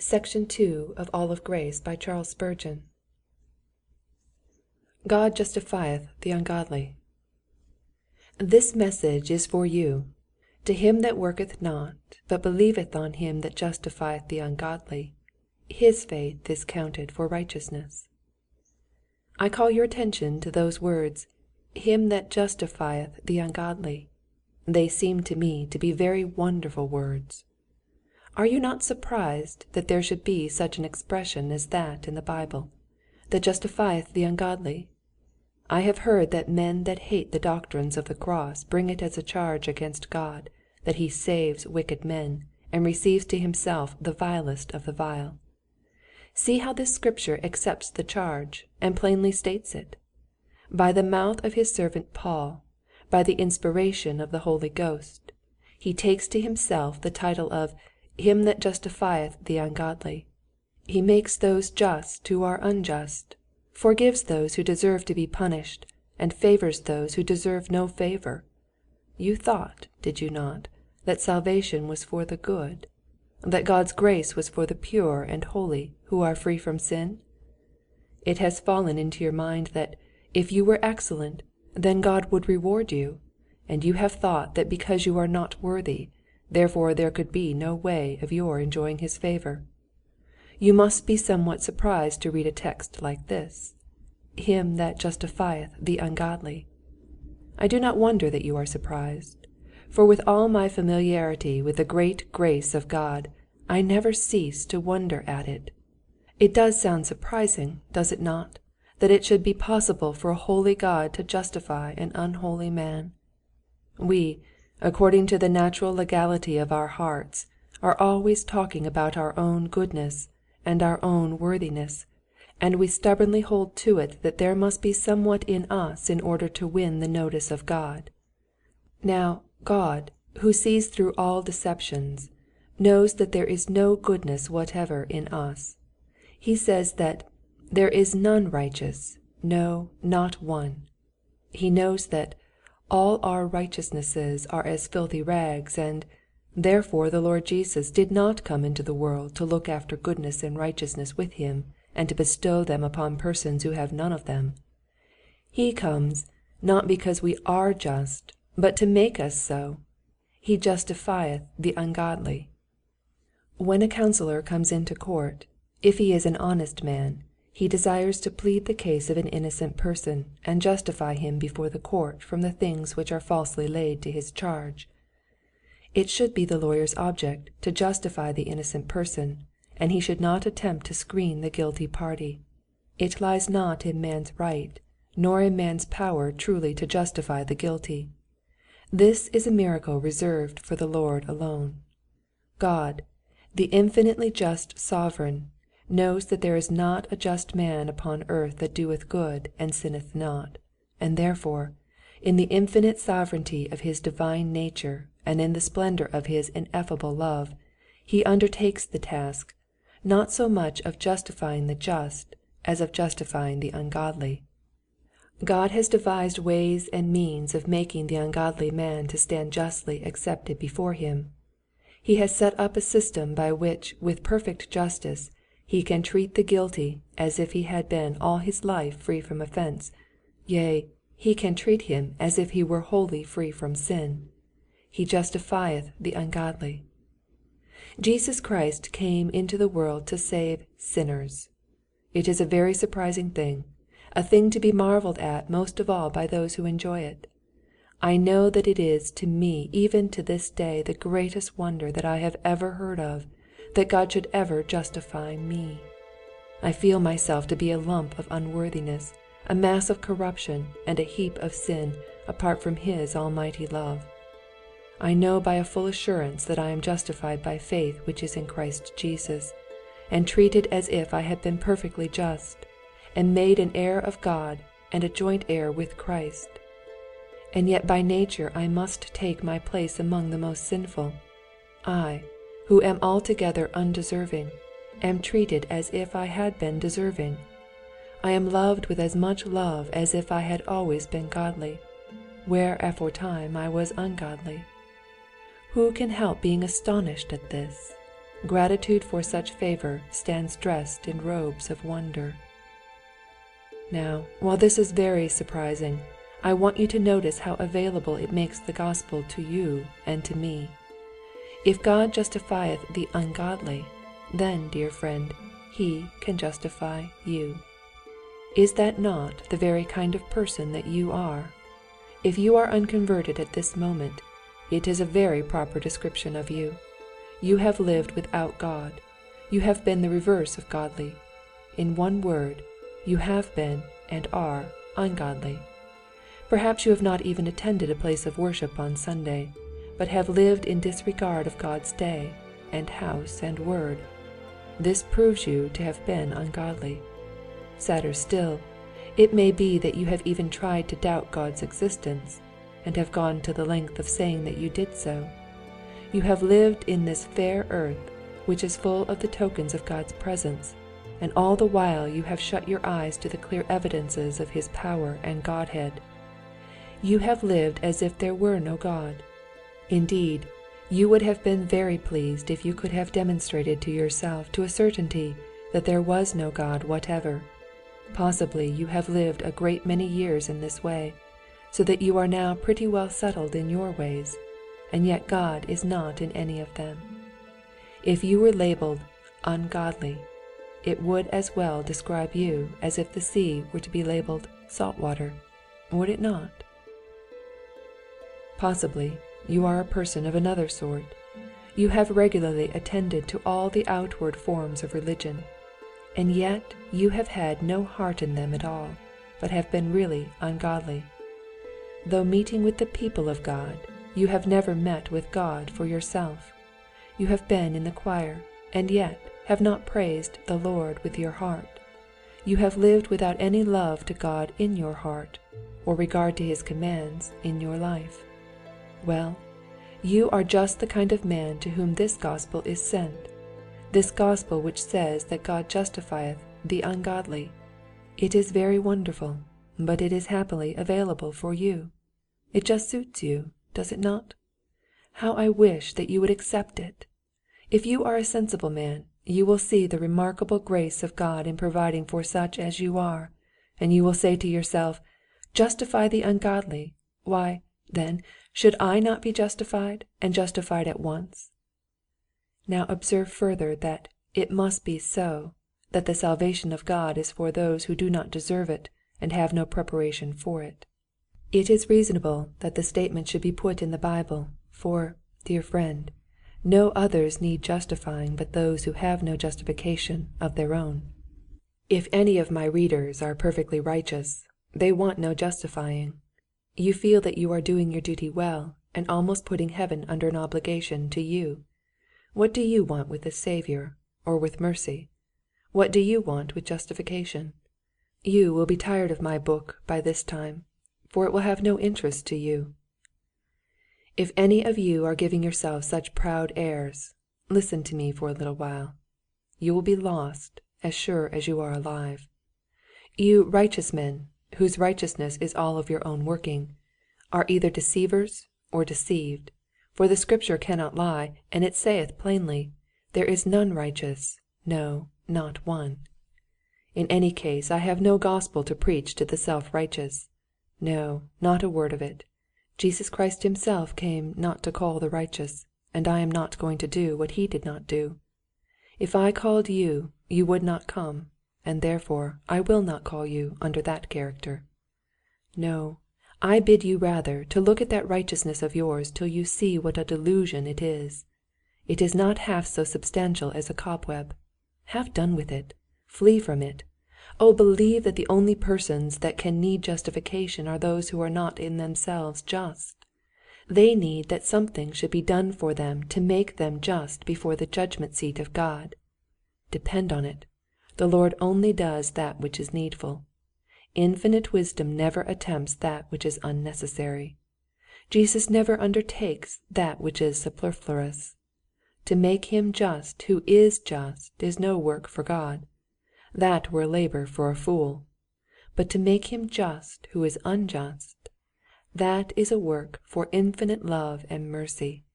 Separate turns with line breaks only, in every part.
Section 2 of All of Grace, by Charles Spurgeon. God justifieth the ungodly. This message is for you, to him that worketh not, but believeth on him that justifieth the ungodly, his faith is counted for righteousness. I call your attention to those words, him that justifieth the ungodly. They seem to me to be very wonderful words. Are you not surprised that there should be such an expression as that in the Bible, that justifieth the ungodly? I have heard that men that hate the doctrines of the cross bring it as a charge against God that he saves wicked men, and receives to himself the vilest of the vile. See how this Scripture accepts the charge, and plainly states it. By the mouth of his servant Paul, by the inspiration of the Holy Ghost, he takes to himself the title of Him that justifieth the ungodly. He makes those just who are unjust, forgives those who deserve to be punished, and favors those who deserve no favor. You thought, did you not, that salvation was for the good? that God's grace was for the pure and holy who are free from sin? It has fallen into your mind that if you were excellent, then God would reward you, and you have thought that because you are not worthy, therefore there could be no way of your enjoying his favor. You must be somewhat surprised to read a text like this, Him that justifieth the ungodly. I do not wonder that you are surprised for with all my familiarity with the great grace of God, I never cease to wonder at it. It does sound surprising, does it not, that it should be possible for a holy God to justify an unholy man? We, according to the natural legality of our hearts, are always talking about our own goodness and our own worthiness, and we stubbornly hold to it that there must be somewhat in us in order to win the notice of God. Now God, who sees through all deceptions, knows that there is no goodness whatever in us. He says that there is none righteous, no, not one. He knows that all our righteousnesses are as filthy rags, and therefore the Lord Jesus did not come into the world to look after goodness and righteousness with him, and to bestow them upon persons who have none of them. He comes, not because we are just, but to make us so. He justifieth the ungodly. When a counsellor comes into court, if he is an honest man, he desires to plead the case of an innocent person, and justify him before the court from the things which are falsely laid to his charge. It should be the lawyer's object to justify the innocent person, and he should not attempt to screen the guilty party. It lies not in man's right, nor in man's power truly to justify the guilty. This is a miracle reserved for the Lord alone. God, the infinitely just sovereign, knows that there is not a just man upon earth that doeth good and sinneth not, and therefore, in the infinite sovereignty of his divine nature and in the splendor of his ineffable love, he undertakes the task, not so much of justifying the just as of justifying the ungodly. God has devised ways and means of making the ungodly man to stand justly accepted before him. He has set up a system by which with perfect justice he can treat the guilty as if he had been all his life free from offense, yea, he can treat him as if he were wholly free from sin. He justifieth the ungodly. Jesus Christ came into the world to save sinners. It is a very surprising thing a thing to be marvelled at most of all by those who enjoy it. I know that it is to me even to this day the greatest wonder that I have ever heard of, that God should ever justify me. I feel myself to be a lump of unworthiness, a mass of corruption, and a heap of sin, apart from His almighty love. I know by a full assurance that I am justified by faith which is in Christ Jesus, and treated as if I had been perfectly just, and made an heir of God and a joint heir with Christ. And yet by nature I must take my place among the most sinful. I, who am altogether undeserving, am treated as if I had been deserving. I am loved with as much love as if I had always been godly, where aforetime I was ungodly. Who can help being astonished at this? Gratitude for such favor stands dressed in robes of wonder. Now, while this is very surprising, I want you to notice how available it makes the gospel to you and to me. If God justifieth the ungodly, then, dear friend, he can justify you. Is that not the very kind of person that you are? If you are unconverted at this moment, it is a very proper description of you. You have lived without God. You have been the reverse of godly. In one word, you have been and are ungodly. Perhaps you have not even attended a place of worship on Sunday, but have lived in disregard of God's day, and house, and word. This proves you to have been ungodly. Sadder still, it may be that you have even tried to doubt God's existence, and have gone to the length of saying that you did so. You have lived in this fair earth, which is full of the tokens of God's presence, and all the while you have shut your eyes to the clear evidences of His power and Godhead. You have lived as if there were no God. Indeed, you would have been very pleased if you could have demonstrated to yourself to a certainty that there was no God whatever. Possibly you have lived a great many years in this way, so that you are now pretty well settled in your ways, and yet God is not in any of them. If you were labeled ungodly, it would as well describe you as if the sea were to be labeled salt water, would it not? Possibly you are a person of another sort. You have regularly attended to all the outward forms of religion and yet you have had no heart in them at all, but have been really ungodly. Though meeting with the people of God, you have never met with God for yourself. You have been in the choir, and yet have not praised the Lord with your heart. You have lived without any love to God in your heart, or regard to his commands in your life. Well, you are just the kind of man to whom this gospel is sent this gospel which says that God justifieth the ungodly. It is very wonderful, but it is happily available for you. It just suits you, does it not? How I wish that you would accept it! If you are a sensible man, you will see the remarkable grace of God in providing for such as you are, and you will say to yourself, Justify the ungodly! Why, then, should I not be justified, and justified at once? Now observe further that it must be so, that the salvation of God is for those who do not deserve it and have no preparation for it. It is reasonable that the statement should be put in the Bible, for, dear friend, no others need justifying but those who have no justification of their own. If any of my readers are perfectly righteous, they want no justifying. You feel that you are doing your duty well and almost putting heaven under an obligation to you. What do you want with a Saviour, or with mercy? What do you want with justification? You will be tired of my book by this time, for it will have no interest to you. If any of you are giving yourselves such proud airs, listen to me for a little while. You will be lost as sure as you are alive. You righteous men, whose righteousness is all of your own working, are either deceivers or deceived. For the Scripture cannot lie, and it saith plainly, There is none righteous, no, not one. In any case I have no gospel to preach to the self righteous. No, not a word of it. Jesus Christ himself came not to call the righteous, and I am not going to do what he did not do. If I called you, you would not come, and therefore I will not call you under that character. No, I bid you rather to look at that righteousness of yours till you see what a delusion it is. It is not half so substantial as a cobweb. Have done with it. Flee from it. Oh, believe that the only persons that can need justification are those who are not in themselves just. They need that something should be done for them to make them just before the judgment seat of God. Depend on it, the Lord only does that which is needful. Infinite wisdom never attempts that which is unnecessary. Jesus never undertakes that which is superfluous. To make him just who is just is no work for God. That were labor for a fool. But to make him just who is unjust, that is a work for infinite love and mercy.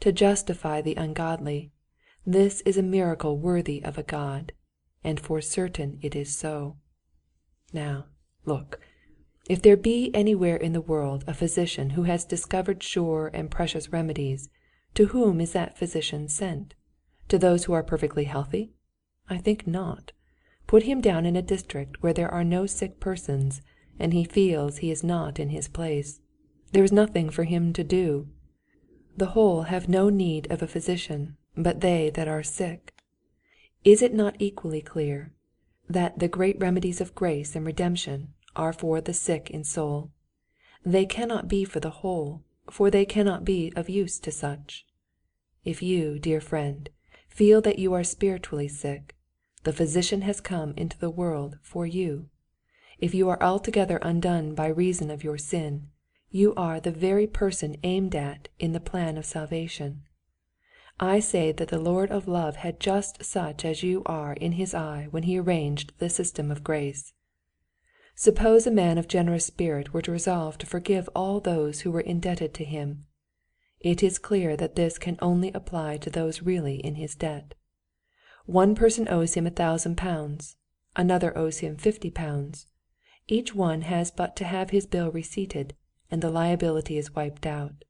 To justify the ungodly, This is a miracle worthy of a God, and for certain it is so. Now, look. If there be anywhere in the world a physician who has discovered sure and precious remedies, to whom is that physician sent? To those who are perfectly healthy? I think not. Put him down in a district where there are no sick persons, and he feels he is not in his place. There is nothing for him to do. The whole have no need of a physician, but they that are sick. Is it not equally clear, that the great remedies of grace and redemption are for the sick in soul? They cannot be for the whole, for they cannot be of use to such. If you, dear friend, feel that you are spiritually sick, the Physician has come into the world for you. If you are altogether undone by reason of your sin, you are the very person aimed at in the plan of salvation. I say that the Lord of love had just such as you are in his eye when he arranged the system of grace. Suppose a man of generous spirit were to resolve to forgive all those who were indebted to him. It is clear that this can only apply to those really in his debt. One person owes him a thousand pounds, another owes him fifty pounds. Each one has but to have his bill receipted, and the liability is wiped out.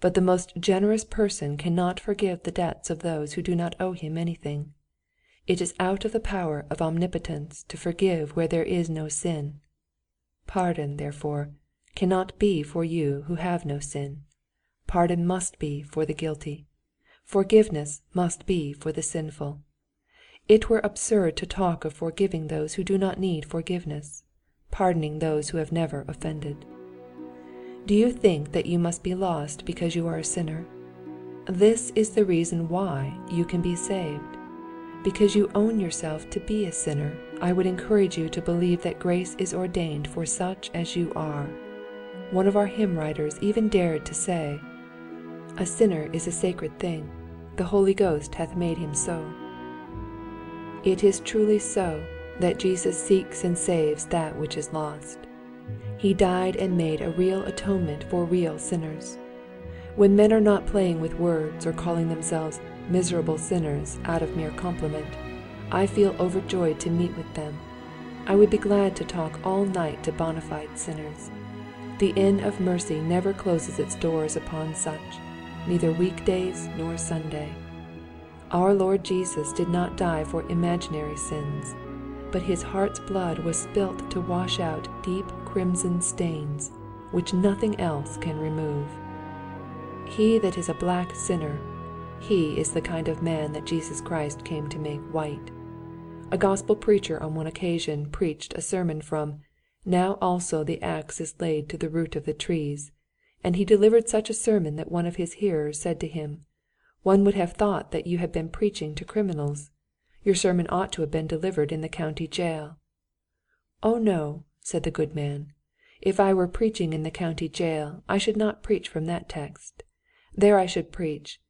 But the most generous person cannot forgive the debts of those who do not owe him anything. It is out of the power of omnipotence to forgive where there is no sin. Pardon, therefore, cannot be for you who have no sin. Pardon must be for the guilty. Forgiveness must be for the sinful. It were absurd to talk of forgiving those who do not need forgiveness, pardoning those who have never offended. Do you think that you must be lost because you are a sinner? This is the reason why you can be saved. Because you own yourself to be a sinner, I would encourage you to believe that grace is ordained for such as you are. One of our hymn writers even dared to say, A sinner is a sacred thing, the Holy Ghost hath made him so. It is truly so that Jesus seeks and saves that which is lost. He died and made a real atonement for real sinners. When men are not playing with words or calling themselves miserable sinners out of mere compliment, I feel overjoyed to meet with them. I would be glad to talk all night to bona fide sinners. The Inn of Mercy never closes its doors upon such, neither weekdays nor Sunday. Our Lord Jesus did not die for imaginary sins, but his heart's blood was spilt to wash out deep crimson stains, which nothing else can remove. He that is a black sinner, he is the kind of man that Jesus Christ came to make white. A gospel preacher on one occasion preached a sermon from Now also the axe is laid to the root of the trees, and he delivered such a sermon that one of his hearers said to him, one would have thought that you had been preaching to criminals. Your sermon ought to have been delivered in the county jail. Oh no, said the good man. If I were preaching in the county jail, I should not preach from that text. There I should preach,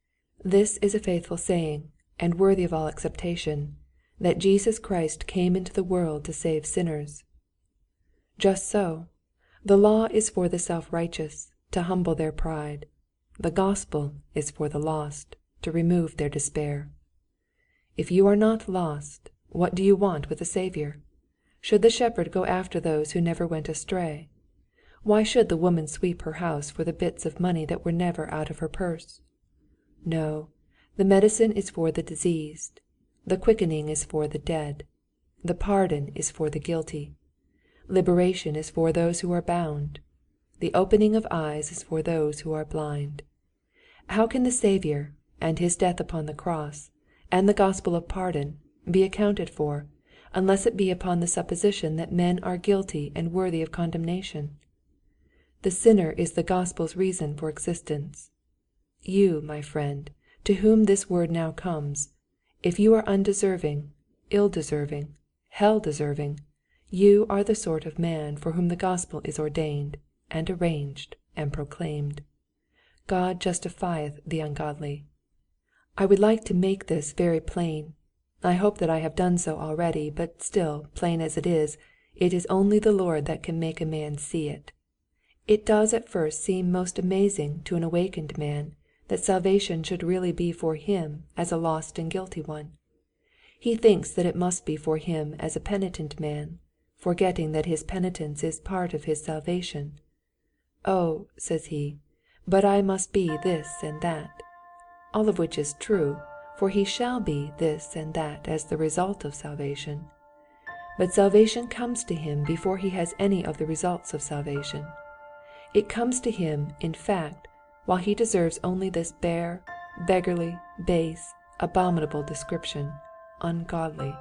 This is a faithful saying, and worthy of all acceptation, that Jesus Christ came into the world to save sinners. Just so. The law is for the self righteous, to humble their pride. The gospel is for the lost, to remove their despair. If you are not lost, what do you want with a Saviour? Should the shepherd go after those who never went astray? Why should the woman sweep her house for the bits of money that were never out of her purse? No, the medicine is for the diseased, the quickening is for the dead, the pardon is for the guilty, liberation is for those who are bound, the opening of eyes is for those who are blind. How can the Saviour, and his death upon the cross, and the gospel of pardon, be accounted for, unless it be upon the supposition that men are guilty and worthy of condemnation. The sinner is the gospel's reason for existence. You, my friend, to whom this word now comes, if you are undeserving, ill deserving, hell deserving, you are the sort of man for whom the gospel is ordained, and arranged, and proclaimed. God justifieth the ungodly. I would like to make this very plain. I hope that I have done so already, but still, plain as it is, it is only the Lord that can make a man see it. It does at first seem most amazing to an awakened man that salvation should really be for him as a lost and guilty one. He thinks that it must be for him as a penitent man, forgetting that his penitence is part of his salvation. Oh, says he, but I must be this and that. All of which is true, for he shall be this and that as the result of salvation. But salvation comes to him before he has any of the results of salvation. It comes to him, in fact, while he deserves only this bare, beggarly, base, abominable description ungodly.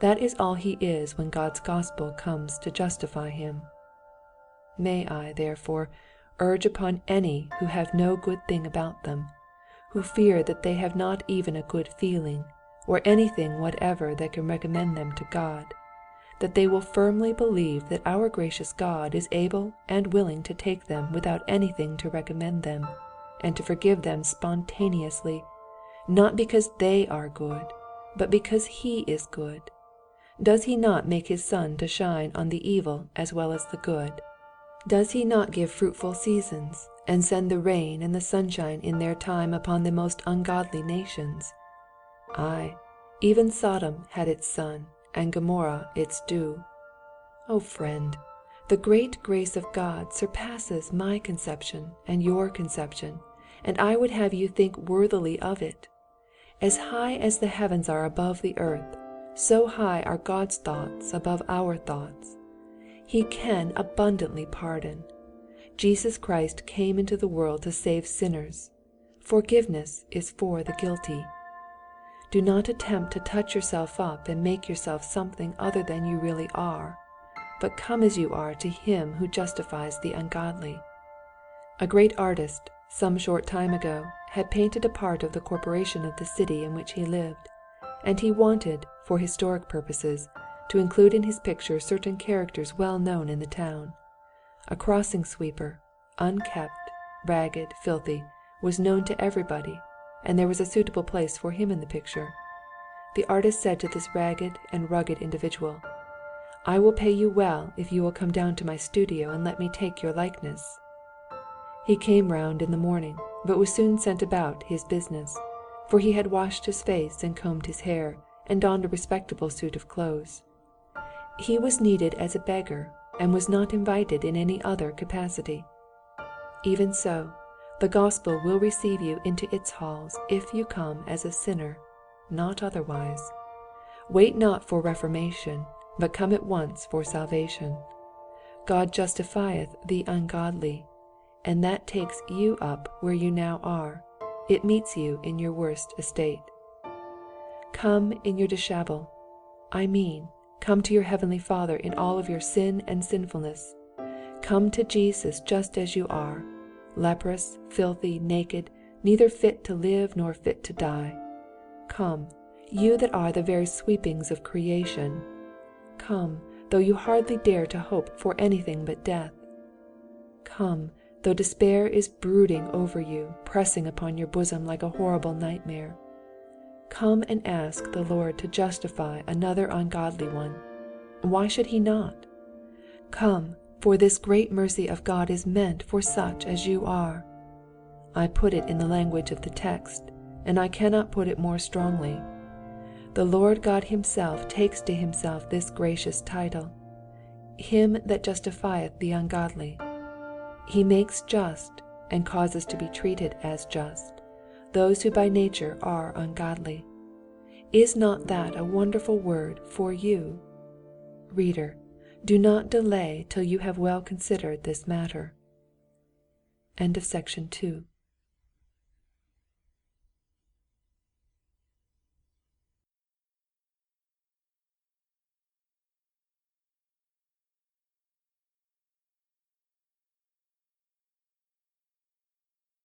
That is all he is when God's gospel comes to justify him. May I, therefore, urge upon any who have no good thing about them, who fear that they have not even a good feeling, or anything whatever that can recommend them to God, that they will firmly believe that our gracious God is able and willing to take them without anything to recommend them, and to forgive them spontaneously, not because they are good, but because He is good. Does He not make His sun to shine on the evil as well as the good? Does He not give fruitful seasons, and send the rain and the sunshine in their time upon the most ungodly nations? Ay, even Sodom had its sun, and Gomorrah its dew. O friend, the great grace of God surpasses my conception and your conception, and I would have you think worthily of it. As high as the heavens are above the earth, so high are God's thoughts above our thoughts. He can abundantly pardon. Jesus Christ came into the world to save sinners. Forgiveness is for the guilty. Do not attempt to touch yourself up and make yourself something other than you really are, but come as you are to Him who justifies the ungodly. A great artist, some short time ago, had painted a part of the corporation of the city in which he lived, and he wanted, for historic purposes, to include in his picture certain characters well known in the town. A crossing sweeper, unkept, ragged, filthy, was known to everybody, and there was a suitable place for him in the picture. The artist said to this ragged and rugged individual, I will pay you well if you will come down to my studio and let me take your likeness. He came round in the morning, but was soon sent about his business, for he had washed his face and combed his hair, and donned a respectable suit of clothes. He was needed as a beggar, and was not invited in any other capacity. Even so, the gospel will receive you into its halls if you come as a sinner, not otherwise. Wait not for reformation, but come at once for salvation. God justifieth the ungodly and that takes you up where you now are. It meets you in your worst estate. Come in your dishabille. I mean, come to your Heavenly Father in all of your sin and sinfulness. Come to Jesus just as you are, leprous, filthy, naked, neither fit to live nor fit to die. Come, you that are the very sweepings of creation. Come, though you hardly dare to hope for anything but death. Come, though despair is brooding over you, pressing upon your bosom like a horrible nightmare. Come and ask the Lord to justify another ungodly one. Why should he not? Come, for this great mercy of God is meant for such as you are. I put it in the language of the text, and I cannot put it more strongly. The Lord God Himself takes to Himself this gracious title Him that justifieth the ungodly. He makes just, and causes to be treated as just, those who by nature are ungodly. Is not that a wonderful word for you? Reader, do not delay till you have well considered this matter. End of section 2.